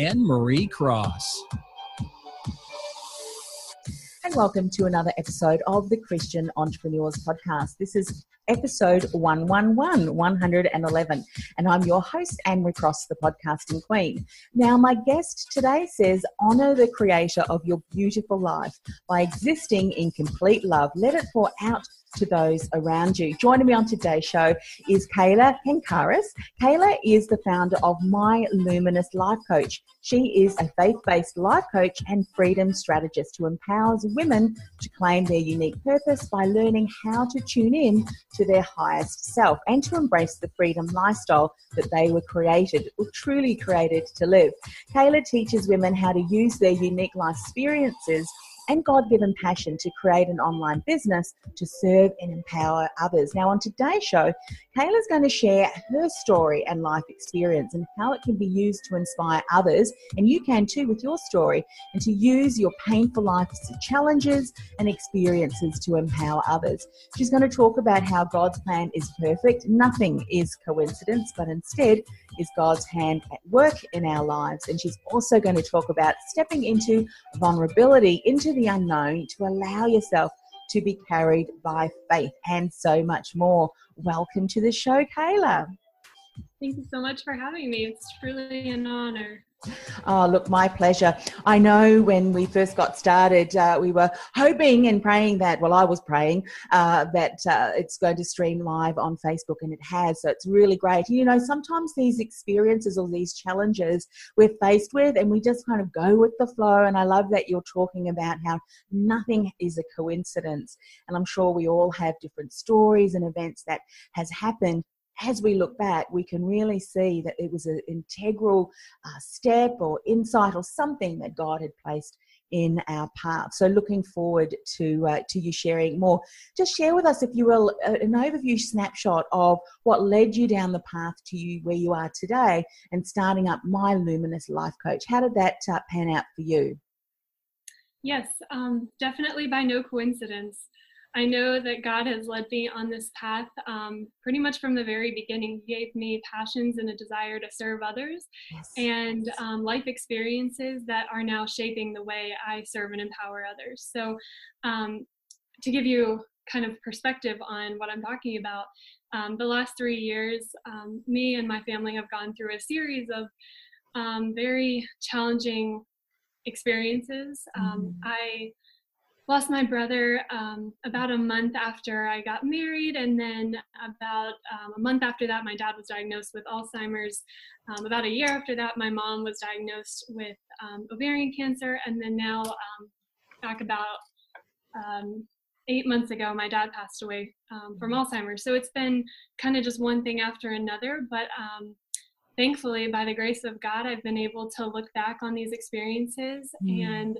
Anne Marie Cross. And welcome to another episode of the Christian Entrepreneurs Podcast. This is episode 111, 111. And I'm your host, Anne Cross, the podcasting queen. Now, my guest today says, Honor the creator of your beautiful life by existing in complete love. Let it pour out to those around you. Joining me on today's show is Kailagh Kankaras. Kailagh is the founder of My Luminous Life Coach. She is a faith based life coach and freedom strategist who empowers women to claim their unique purpose by learning how to tune in to their highest self and to embrace the freedom lifestyle that they were created or truly created to live. Kailagh teaches women how to use their unique life experiences and God given passion to create an online business to serve and empower others. Now, on today's show, Kailagh's going to share her story and life experience and how it can be used to inspire others, and you can too with your story, and to use your painful life challenges and experiences to empower others. She's going to talk about how God's plan is perfect. Nothing is coincidence, but instead is God's hand at work in our lives. And she's also going to talk about stepping into vulnerability, into the unknown, to allow yourself to be carried by faith and so much more. Welcome to the show, Kailagh. Thank you so much for having me. It's truly an honor. Oh, look, my pleasure. I know when we first got started, uh, we were hoping and praying that, well, I was praying uh, that uh, it's going to stream live on Facebook, and it has. So it's really great. You know, sometimes these experiences or these challenges we're faced with, and we just kind of go with the flow. And I love that you're talking about how nothing is a coincidence. And I'm sure we all have different stories and events that has happened as we look back, we can really see that it was an integral uh, step or insight or something that God had placed in our path. So, looking forward to uh, to you sharing more. Just share with us, if you will, an overview snapshot of what led you down the path to you where you are today and starting up My Luminous Life Coach. How did that uh, pan out for you? Yes, um, definitely by no coincidence. I know that God has led me on this path um, pretty much from the very beginning. He gave me passions and a desire to serve others yes. and um, life experiences that are now shaping the way I serve and empower others. So, um, to give you kind of perspective on what I'm talking about, um, the last three years, um, me and my family have gone through a series of um, very challenging experiences. Mm-hmm. I lost my brother um, about a month after I got married, and then about um, a month after that, my dad was diagnosed with Alzheimer's. Um, about a year after that, my mom was diagnosed with um, ovarian cancer, and then now, um, back about um, eight months ago, my dad passed away from Alzheimer's. So it's been kind of just one thing after another, but thankfully, by the grace of God, I've been able to look back on these experiences mm. and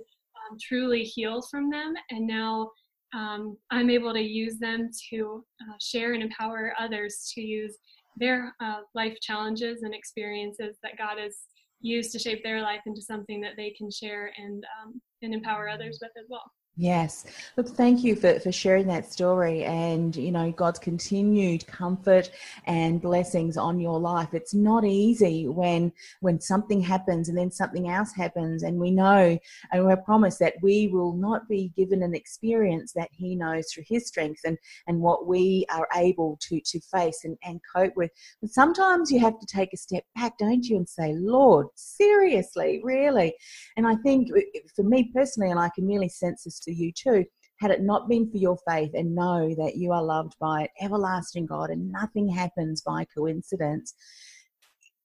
um, truly healed from them. And now um, I'm able to use them to uh, share and empower others to use their uh, life challenges and experiences that God has used to shape their life into something that they can share and um, and empower others with as well. Yes. Look, thank you for, for sharing that story and, you know, God's continued comfort and blessings on your life. It's not easy when when something happens and then something else happens and we know and we're promised that we will not be given an experience that he knows through his strength and, and what we are able to, to face and, and cope with. But sometimes you have to take a step back, don't you, and say, Lord, seriously, really? And I think eh, for me personally, and I can really sense this to you too, had it not been for your faith and know that you are loved by everlasting God and nothing happens by coincidence,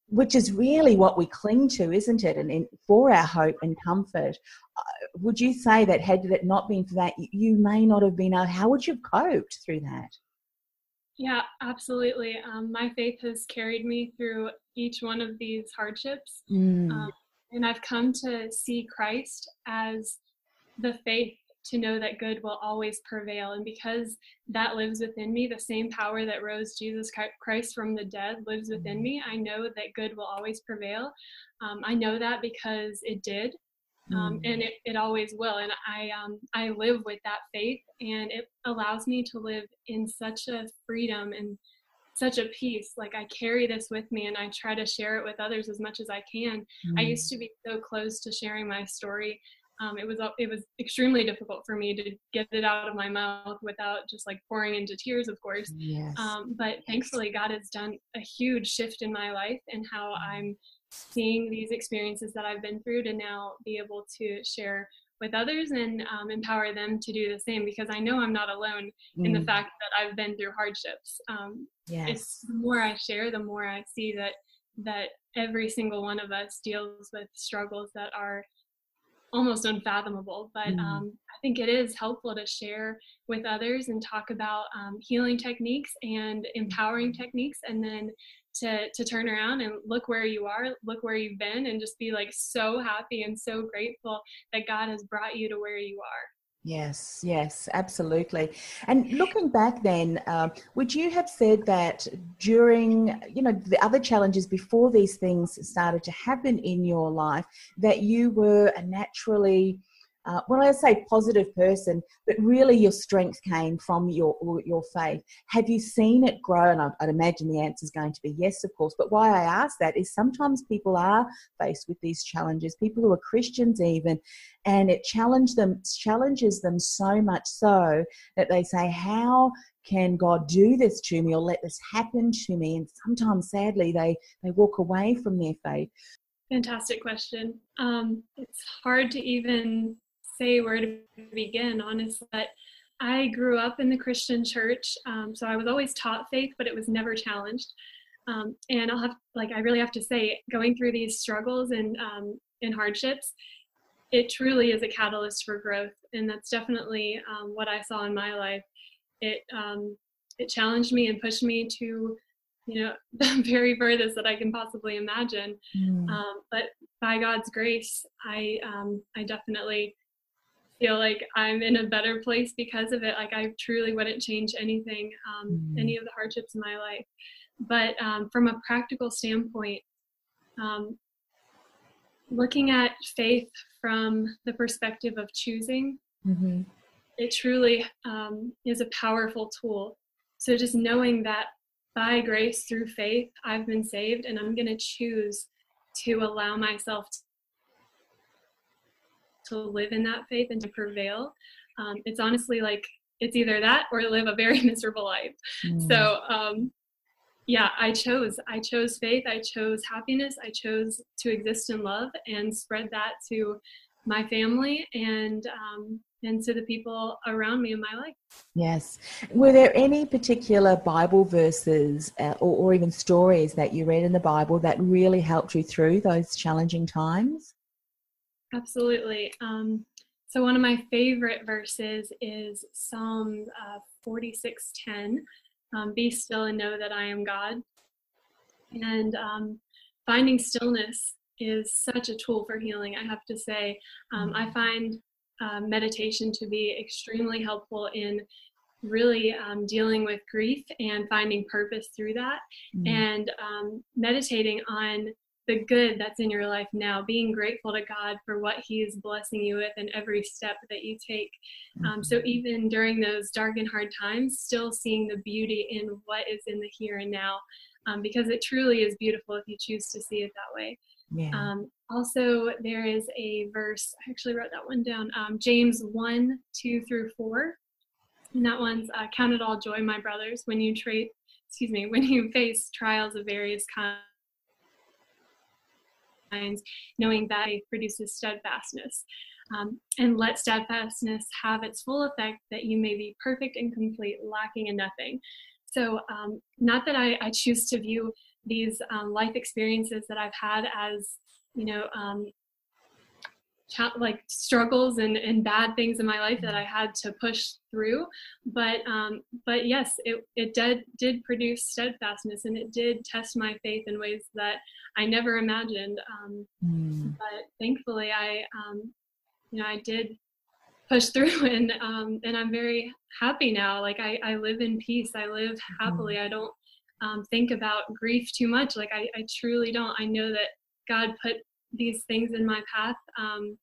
which is really what we cling to, isn't it? And, and for our hope and comfort, uh, would you say that had it not been for that, you may not have been able, how would you have coped through that? Yeah, absolutely. Um, my faith has carried me through each one of these hardships. Mm. Um, and I've come to see Christ as the faith to know that good will always prevail. And because that lives within me, the same power that rose Jesus Christ from the dead lives within me, I know that good will always prevail. Um, I know that because it did. Um, mm. and it, it always will and i um, i live with that faith and it allows me to live in such a freedom and such a peace like i carry this with me and i try to share it with others as much as i can mm. i used to be so close to sharing my story um, it was it was extremely difficult for me to get it out of my mouth without just like pouring into tears, of course. Yes. Um, but thankfully, God has done a huge shift in my life and how. I'm seeing these experiences that I've been through to now be able to share with others and um, empower them to do the same because I know I'm not alone mm. in the mm. fact that I've been through hardships. Um, yes. It's the more I share, the more I see that that every single one of us deals with struggles that are almost unfathomable. But mm. um, I think it is helpful to share with others and talk about um, healing techniques and empowering techniques, and then to to turn around and look where you are, look where you've been, and just be like so happy and so grateful that God has brought you to where you are. Yes, yes, absolutely. And looking back, then, uh, would you have said that during, you know, the other challenges before these things started to happen in your life, that you were a naturally uh, when I say positive person, but really your strength came from your your faith. Have you seen it grow? And I'd, I'd imagine the answer is going to be yes, of course. But why I ask that is sometimes people are faced with these challenges. People who are Christians even, and it them challenges them so much so that they say, "How can God do this to me or let this happen to me?" And sometimes, sadly, they they walk away from their faith. Fantastic question. Um, it's hard to even say where to begin, honestly. But I grew up in the Christian church, um, so I was always taught faith, but it was never challenged. Um, and I'll have, like, I really have to say, going through these struggles and um, and hardships, it truly is a catalyst for growth, and that's definitely um, what I saw in my life. It um, it challenged me and pushed me to you know the very furthest that I can possibly imagine. Mm. Um, but by God's grace, I um, I definitely feel like I'm in a better place because of it. Like I truly wouldn't change anything, um, mm-hmm. any of the hardships in my life. But um, from a practical standpoint, um, looking at faith from the perspective of choosing, mm-hmm. it truly um, is a powerful tool. So just knowing that by grace through faith, I've been saved, and I'm going to choose to allow myself to live in that faith and to prevail. Um, it's honestly like it's either that or live a very miserable life. Mm. So um, yeah, I chose. I chose faith. I chose happiness. I chose to exist in love and spread that to my family and um, and to the people around me in my life. Yes. Were there any particular Bible verses uh, or, or even stories that you read in the Bible that really helped you through those challenging times? Absolutely. Um, so one of my favorite verses is Psalm uh, 46:10. Um, Be still and know that I am God. And um, finding stillness is such a tool for healing. I have to say, um, I find uh, meditation to be extremely helpful in really um, dealing with grief and finding purpose through that, mm. and um, meditating on the good that's in your life now, being grateful to God for what He is blessing you with in every step that you take. Um, so mm-hmm. even during those dark and hard times, still seeing the beauty in what is in the here and now, um, because it truly is beautiful if you choose to see it that way. Yeah. Um, also, there is a verse, I actually wrote that one down, um, James 1 2 through 4. And that one's uh, Count it all joy, my brothers, when you trade, excuse me, when you face trials of various kinds knowing that faith produces steadfastness. Um, and let steadfastness have its full effect that you may be perfect and complete, lacking in nothing. So, um, not that I, I, choose to view these um, life experiences that I've had as, you know, um, like struggles and, and bad things in my life that I had to push through. But um, but yes, it it did did produce steadfastness and it did test my faith in ways that I never imagined. Um, mm. But thankfully, I um, you know I did push through and um, and I'm very happy now. Like I, I live in peace. I live happily. I don't um, think about grief too much. Like I, I truly don't. I know that God put these things in my path um,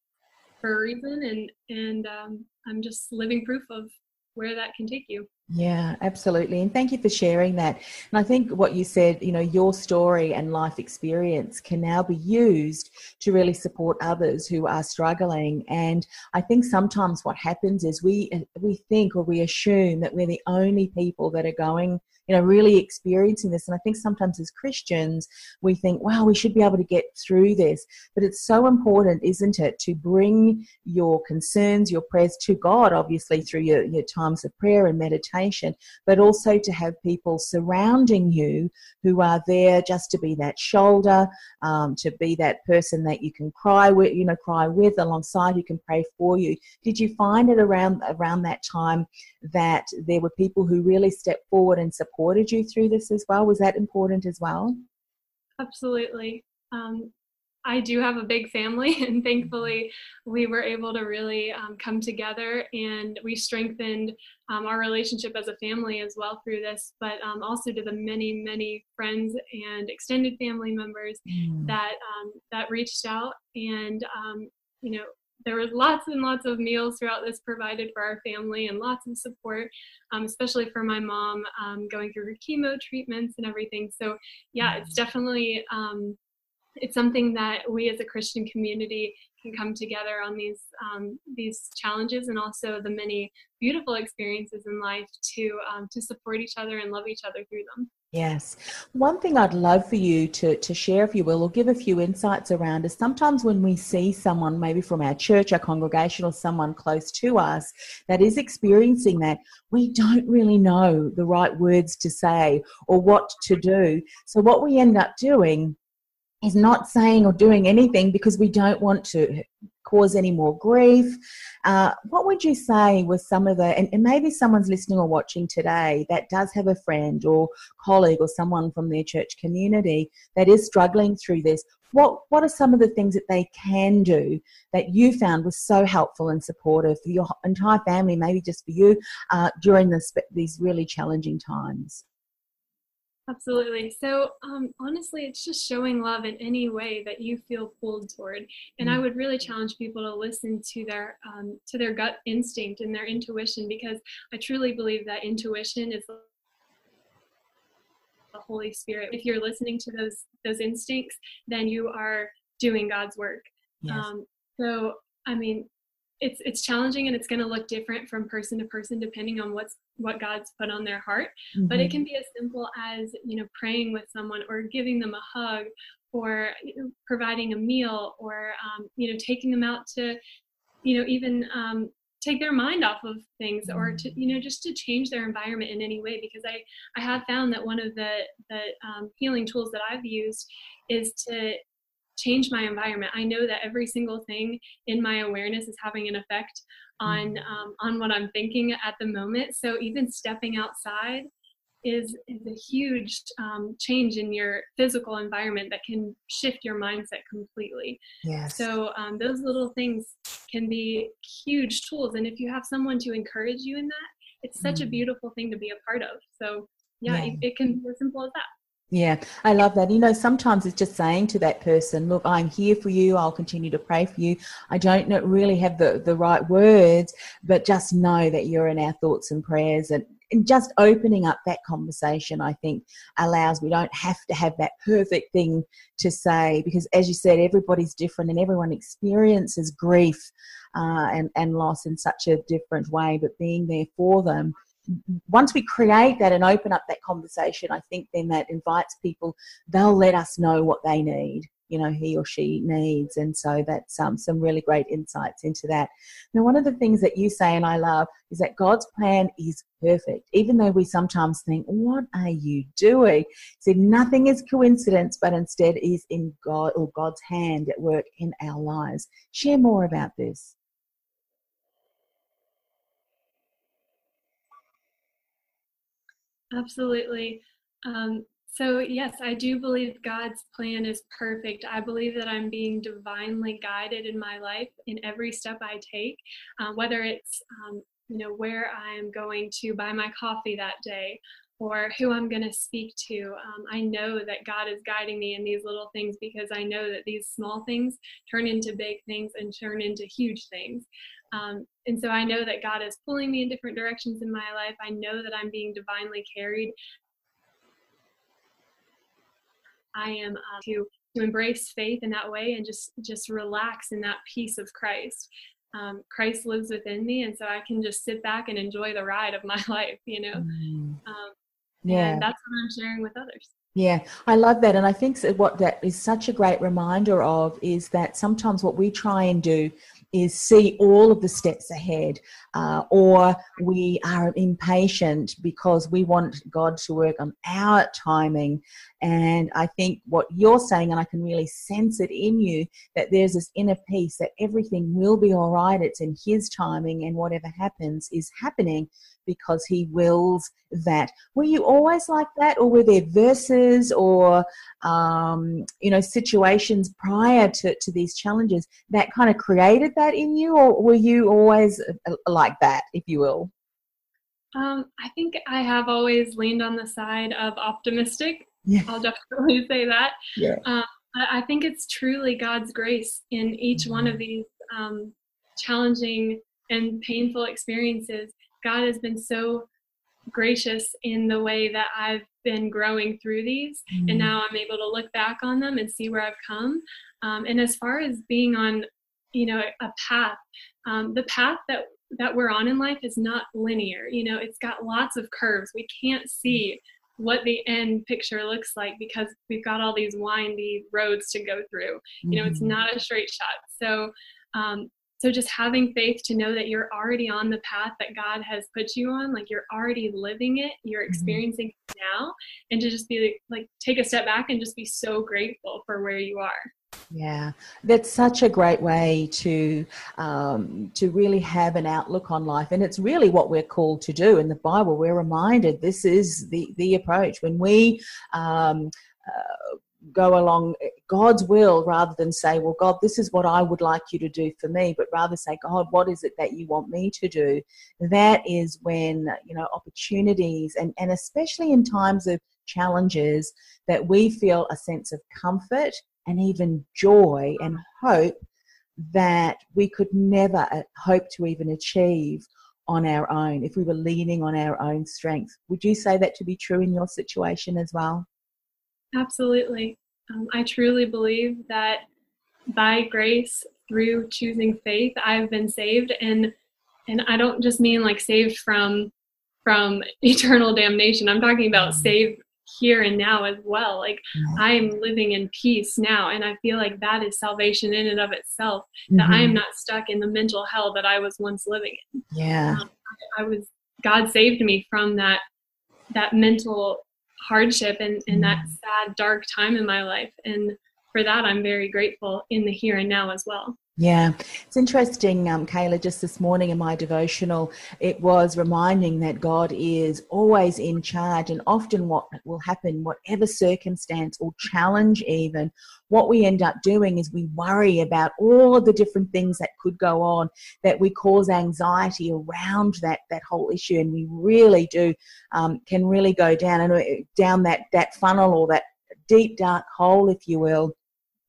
for a reason, and and um, I'm just living proof of where that can take you. Yeah, absolutely. And thank you for sharing that. And I think what you said, you know, your story and life experience can now be used to really support others who are struggling. And I think sometimes what happens is we we think or we assume that we're the only people that are going you know, really experiencing this. And I think sometimes as Christians, we think, wow, we should be able to get through this. But it's so important, isn't it, to bring your concerns, your prayers to God, obviously through your, your times of prayer and meditation, but also to have people surrounding you who are there just to be that shoulder, um, to be that person that you can cry with, you know, cry with alongside, who can pray for you. Did you find it around around that time that there were people who really stepped forward and supported supported you through this as well? Was that important as well? Absolutely. Um, I do have a big family, and thankfully, we were able to really um, come together and we strengthened um, our relationship as a family as well through this, but um, also to the many, many friends and extended family members mm. that um, that reached out and um, you know there was lots and lots of meals throughout this provided for our family and lots of support, um, especially for my mom um, going through her chemo treatments and everything. So yeah, it's mm-hmm. definitely um, it's something that we as a Christian community can come together on these um, these challenges and also the many beautiful experiences in life to um, to support each other and love each other through them. Yes. One thing I'd love for you to, to share, if you will, or give a few insights around is sometimes when we see someone, maybe from our church, our congregation, or someone close to us that is experiencing that, we don't really know the right words to say or what to do. So, what we end up doing is not saying or doing anything because we don't want to cause any more grief. Uh, what would you say was some of the, and, and, maybe someone's listening or watching today that does have a friend or colleague or someone from their church community that is struggling through this? What, what are some of the things that they can do that you found was so helpful and supportive for your entire family, maybe just for you, uh, during this, these really challenging times? Absolutely. So, um, honestly, it's just showing love in any way that you feel pulled toward. And I mm. would really challenge people to listen to their um, to their gut instinct and their intuition because I truly believe that intuition is the Holy Spirit. If you're listening to those those instincts, then you are doing God's work. Yes. Um, so, I mean, it's it's challenging and it's going to look different from person to person depending on what's what God's put on their heart. Mm-hmm. But it mm-hmm. can be as simple as you know praying with someone or giving them a hug or you know, providing a meal or um, you know taking them out to you know even um, take their mind off of things or to you know just to change their environment in any way because i i have found that one of the the um, healing tools that i've used is to change my environment i know that every single thing in my awareness is having an effect on mm-hmm. um, on what I'm thinking at the moment. So even stepping outside is is a huge um, change in your physical environment that can shift your mindset completely. Yes. So um, those little things can be huge tools, and if you have someone to encourage you in that, it's such mm. a beautiful thing to be a part of. So yeah, yeah. It, it can be as simple as that. Yeah, I love that. You know, sometimes it's just saying to that person, "Look, I'm here for you. I'll continue to pray for you. I don't really have the the right words, but just know that you're in our thoughts and prayers." And, and just opening up that conversation, I think, allows we don't have to have that perfect thing to say because, as you said, everybody's different and everyone experiences grief uh, and and loss in such a different way. But being there for them once we create that and open up that conversation, I think then that invites people, they'll let us know what they need, you know, he or she needs. And so that's um, some really great insights into that. Now, one of the things that you say, and I love, is that God's plan is perfect, even though we sometimes think, what are you doing? Said nothing is coincidence, but instead is in God or God's hand at work in our lives. Share more about this. Absolutely. Um, so, yes, I do believe God's plan is perfect. I believe that I'm being divinely guided in my life in every step I take, uh, whether it's um, you know where I'm going to buy my coffee that day or who I'm going to speak to. Um, I know that God is guiding me in these little things because I know that these small things turn into big things and turn into huge things. Um, and so I know that God is pulling me in different directions in my life. I know that I'm being divinely carried. I am uh, to to embrace faith in that way and just just relax in that peace of Christ. Um, Christ lives within me, and so I can just sit back and enjoy the ride of my life. You know, mm. um, yeah, that's what I'm sharing with others. Yeah, I love that. And I think that what that is such a great reminder of is that sometimes what we try and do is see all of the steps ahead, uh, or we are impatient because we want God to work on our timing. And I think what you're saying, and I can really sense it in you, that there's this inner peace that everything will be all right. It's in His timing, and whatever happens is happening because he wills that. Were you always like that, or were there verses or um, you know situations prior to, to these challenges that kind of created that in you, or were you always uh, like that, if you will? Um, I think I have always leaned on the side of optimistic. Yeah. I'll definitely say that. Yeah. Um, I think it's truly God's grace in each one of mm-hmm. these um, challenging and painful experiences God has been so gracious in the way that I've been growing through these, mm-hmm. and now I'm able to look back on them and see where I've come. Um, and as far as being on, you know, a path, um, the path that that we're on in life is not linear. You know, it's got lots of curves. We can't see what the end picture looks like because we've got all these windy roads to go through. You know, it's mm-hmm. not a straight shot. So um, so just having faith to know that you're already on the path that God has put you on, like you're already living it, you're mm-hmm. experiencing it now, and to just be like, like, take a step back and just be so grateful for where you are. Yeah, that's such a great way to um, to really have an outlook on life, and it's really what we're called to do in the Bible. We're reminded this is the the approach when we. Um, uh, go along God's will rather than say, Well, God, this is what I would like you to do for me, but rather say, God, what is it that you want me to do? That is when, you know, opportunities and, and especially in times of challenges that we feel a sense of comfort and even joy and hope that we could never uh, hope to even achieve on our own if we were leaning on our own strength. Would you say that to be true in your situation as well? Absolutely. Um, I truly believe that by grace, through choosing faith, I've been saved, and and I don't just mean like saved from from eternal damnation. I'm talking about mm-hmm. saved here and now as well. Like mm-hmm. I am living in peace now, and I feel like that is salvation in and of itself. Mm-hmm. That I am mm-hmm. not stuck in the mental hell that I was once living in. Yeah, um, I, I was. God saved me from that that mental hardship and, and that mm. sad, dark time in my life. And for that, I'm very grateful in the here and now as well. Yeah, it's interesting, um, Kailagh. Just this morning in my devotional, it was reminding that God is always in charge, and often what will happen, whatever circumstance or challenge, even what we end up doing is we worry about all of the different things that could go on, that we cause anxiety around that that whole issue, and we really do um, can really go down and uh, down that that funnel or that deep dark hole, if you will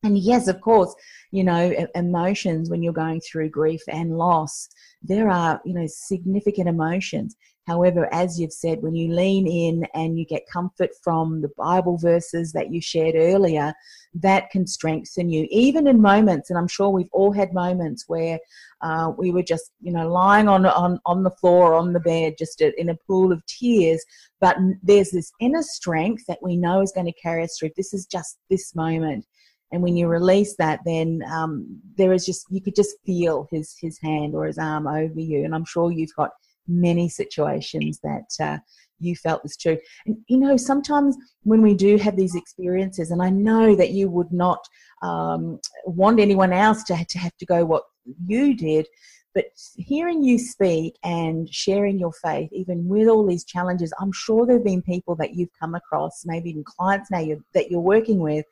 and yes, of course, you know, emotions when you're going through grief and loss, there are, you know, significant emotions. However, as you've said, when you lean in and you get comfort from the Bible verses that you shared earlier, that can strengthen you. Even in moments, and I'm sure we've all had moments where uh, we were just, you know, lying on, on, on the floor, on the bed, just in a pool of tears. But there's this inner strength that we know is going to carry us through. This is just this moment and when you release that then um, there is just you could just feel his his hand or his arm over you. And i'm sure you've got many situations that uh, you felt this too. And you know sometimes when we do have these experiences and i know that you would not um, want anyone else to, to have to go what you did but hearing you speak and sharing your faith, even with all these challenges, I'm sure there have been people that you've come across, maybe even clients now you're, that you're working with,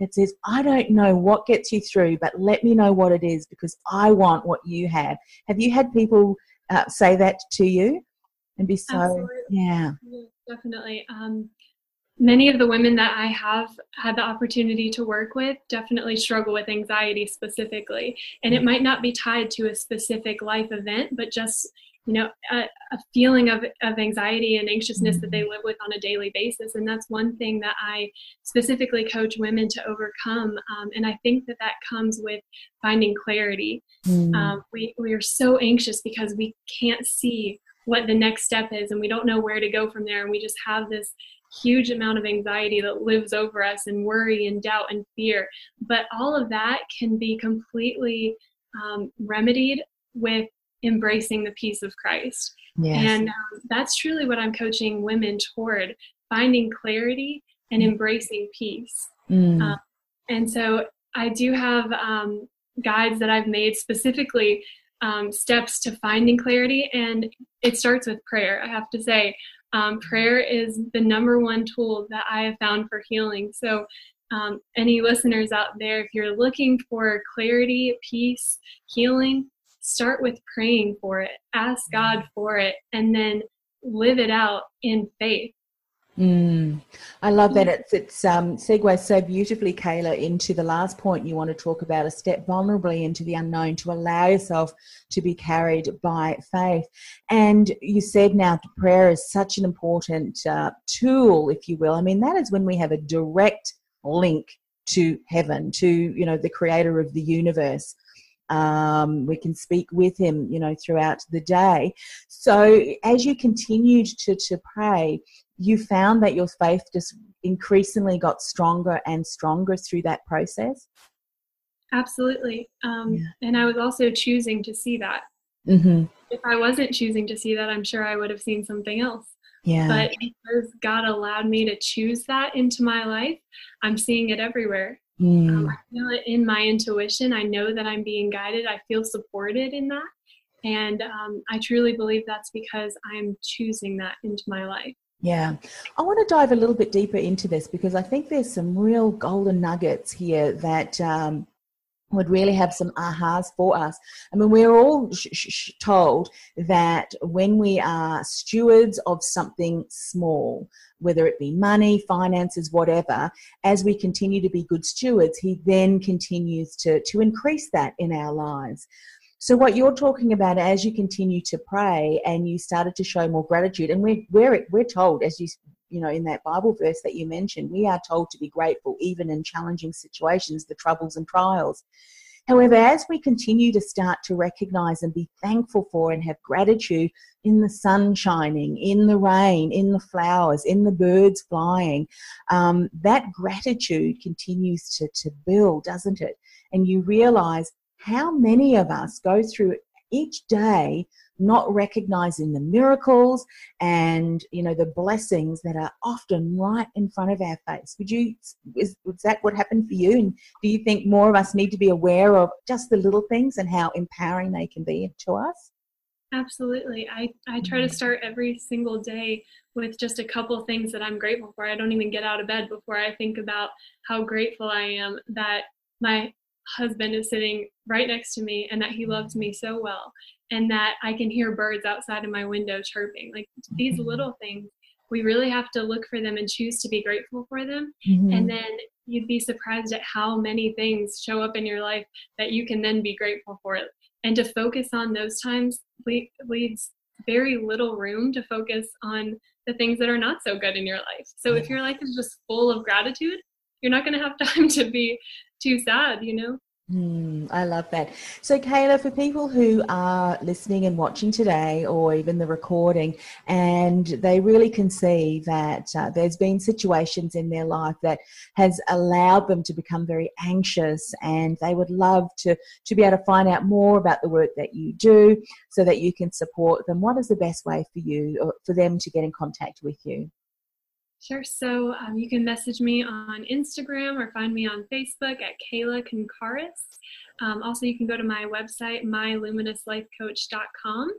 that says, I don't know what gets you through, but let me know what it is because I want what you have. Have you had people uh, say that to you? And be so, Absolutely. yeah. yeah definitely. Um, many of the women that I have had the opportunity to work with definitely struggle with anxiety specifically. And it mm. might not be tied to a specific life event, but just you know a, a, feeling of, of anxiety and anxiousness that they mm-hmm. live with on a daily basis and that's one thing that i specifically coach women to overcome um, and i think that that comes with finding clarity mm. um, we, we are so anxious because we can't see what the next step is and we don't know where to go from there and we just have this huge amount of anxiety that lives over us and worry and doubt and fear but all of that can be completely um, remedied with embracing the peace of Christ. Yes. And um, that's truly what I'm coaching women toward finding clarity and mm. embracing peace. Mm. Um, and so I do have um, guides that I've made specifically um, steps to finding clarity, and it starts with prayer. I have to say, um, prayer is the number one tool that I have found for healing. So, um, any listeners out there, if you're looking for clarity, peace, healing, start with praying for it, ask God for it, and then live it out in faith. Mm, I love that. It's it's um, segues so beautifully, Kailagh, into the last point you want to talk about: a step vulnerably into the unknown, to allow yourself to be carried by faith. And you said now prayer is such an important uh, tool, if you will. I mean, that is when we have a direct link to heaven, to you know the Creator of the universe. Um, we can speak with him, you know, throughout the day. So as you continued to, to pray, you found that your faith just increasingly got stronger and stronger through that process? Absolutely. Um, yeah. And I was also choosing to see that. Mm-hmm. If I wasn't choosing to see that, I'm sure I would have seen something else. Yeah. But because God allowed me to choose that into my life, I'm seeing it everywhere. Mm. Um, I feel it in my intuition. I know that I'm being guided. I feel supported in that. And um, I truly believe that's because I'm choosing that into my life. Yeah. I want to dive a little bit deeper into this because I think there's some real golden nuggets here that um, would really have some ahas for us. I mean, we're all sh- sh- told that when we are stewards of something small, whether it be money, finances, whatever, as we continue to be good stewards, He then continues to, to increase that in our lives. So, what you're talking about as you continue to pray and you started to show more gratitude, and we're, we're, we're told, as you you know, in that Bible verse that you mentioned, we are told to be grateful even in challenging situations, the troubles and trials. However, as we continue to start to recognize and be thankful for and have gratitude in the sun shining, in the rain, in the flowers, in the birds flying, um, that gratitude continues to, to build, doesn't it? And you realize how many of us go through each day not recognizing the miracles and you know the blessings that are often right in front of our face? Would you is, was that what happened for you? And do you think more of us need to be aware of just the little things and how empowering they can be to us? Absolutely. I i try to mm. start every single day with just a couple things that i'm grateful for. I don't even get out of bed before i think about how grateful i am that my husband is sitting right next to me and that he loves me so well and that I can hear birds outside of my window chirping. Like these mm-hmm. little things, we really have to look for them and choose to be grateful for them. Mm-hmm. And then you'd be surprised at how many things show up in your life that you can then be grateful for. And to focus on those times leaves very little room to focus on the things that are not so good in your life. So if your life is just full of gratitude, you're not going to have time to be too sad, you know? Mm, I love that. So, Kailagh, for people who are listening and watching today, or even the recording, and they really can see that uh, there's been situations in their life that has allowed them to become very anxious, and they would love to to be able to find out more about the work that you do, so that you can support them. What is the best way for you, or for them, to get in contact with you? Sure. So um, you can message me on Instagram or find me on Facebook at Kailagh Kankaras. Um, also, you can go to my website, myluminousLifeCoach.com,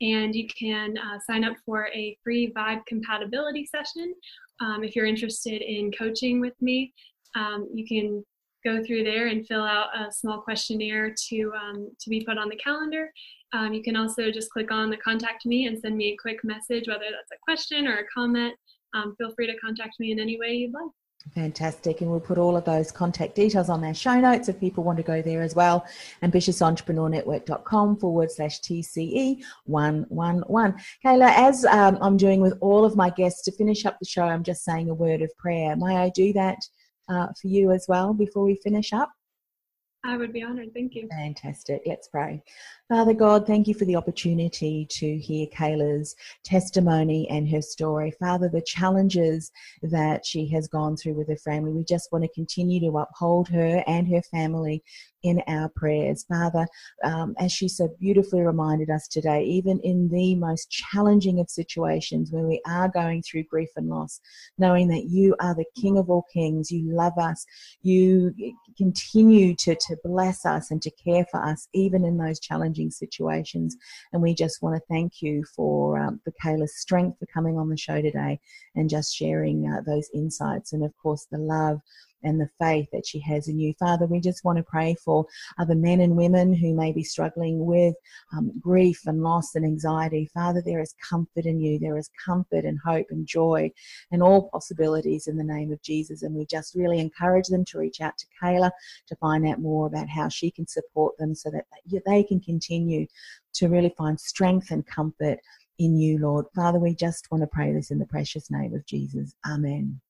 and you can uh, sign up for a free vibe compatibility session. Um, if you're interested in coaching with me, um, you can go through there and fill out a small questionnaire to um, to be put on the calendar. Um, you can also just click on the contact me and send me a quick message, whether that's a question or a comment um, feel free to contact me in any way you'd like. Fantastic. And we'll put all of those contact details on our show notes if people want to go there as well. AmbitiousEntrepreneurNetwork.com forward slash TCE 111. Kailagh, as um, I'm doing with all of my guests to finish up the show, I'm just saying a word of prayer. May I do that uh, for you as well before we finish up? I would be honored. Thank you. Fantastic. Let's pray. Father God, thank you for the opportunity to hear Kailagh's testimony and her story. Father, the challenges that she has gone through with her family, we just want to continue to uphold her and her family in our prayers. Father, um, as she so beautifully reminded us today, even in the most challenging of situations where we are going through grief and loss, knowing that you are the King of all kings, you love us, you continue to, to bless us and to care for us, even in those challenging situations. And we just want to thank you for, um, Kailagh's strength for coming on the show today and just sharing uh, those insights and, of course, the love and the faith that she has in you. Father, we just want to pray for other men and women who may be struggling with um, grief and loss and anxiety. Father, there is comfort in you. There is comfort and hope and joy and all possibilities in the name of Jesus. And we just really encourage them to reach out to Kailagh to find out more about how she can support them so that they can continue to really find strength and comfort in you, Lord. Father, we just want to pray this in the precious name of Jesus. Amen.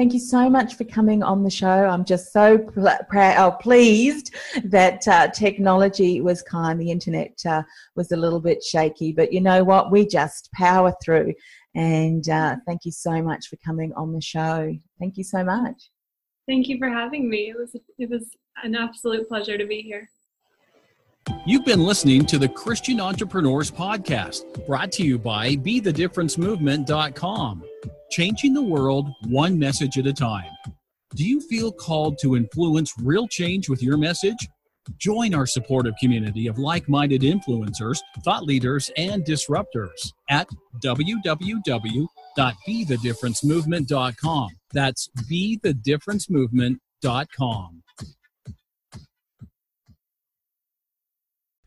Thank you so much for coming on the show. I'm just so pl- proud, oh, pleased that uh, technology was kind. The internet uh, was a little bit shaky, but you know what? We just power through. And uh, thank you so much for coming on the show. Thank you so much. Thank you for having me. It was it was an absolute pleasure to be here. You've been listening to the Christian Entrepreneurs Podcast, brought to you by BeTheDifferenceMovement.com changing the world one message at a time. Do you feel called to influence real change with your message? Join our supportive community of like minded influencers, thought leaders, and disruptors at www.bethedifferencemovement.com. That's bethedifferencemovement.com.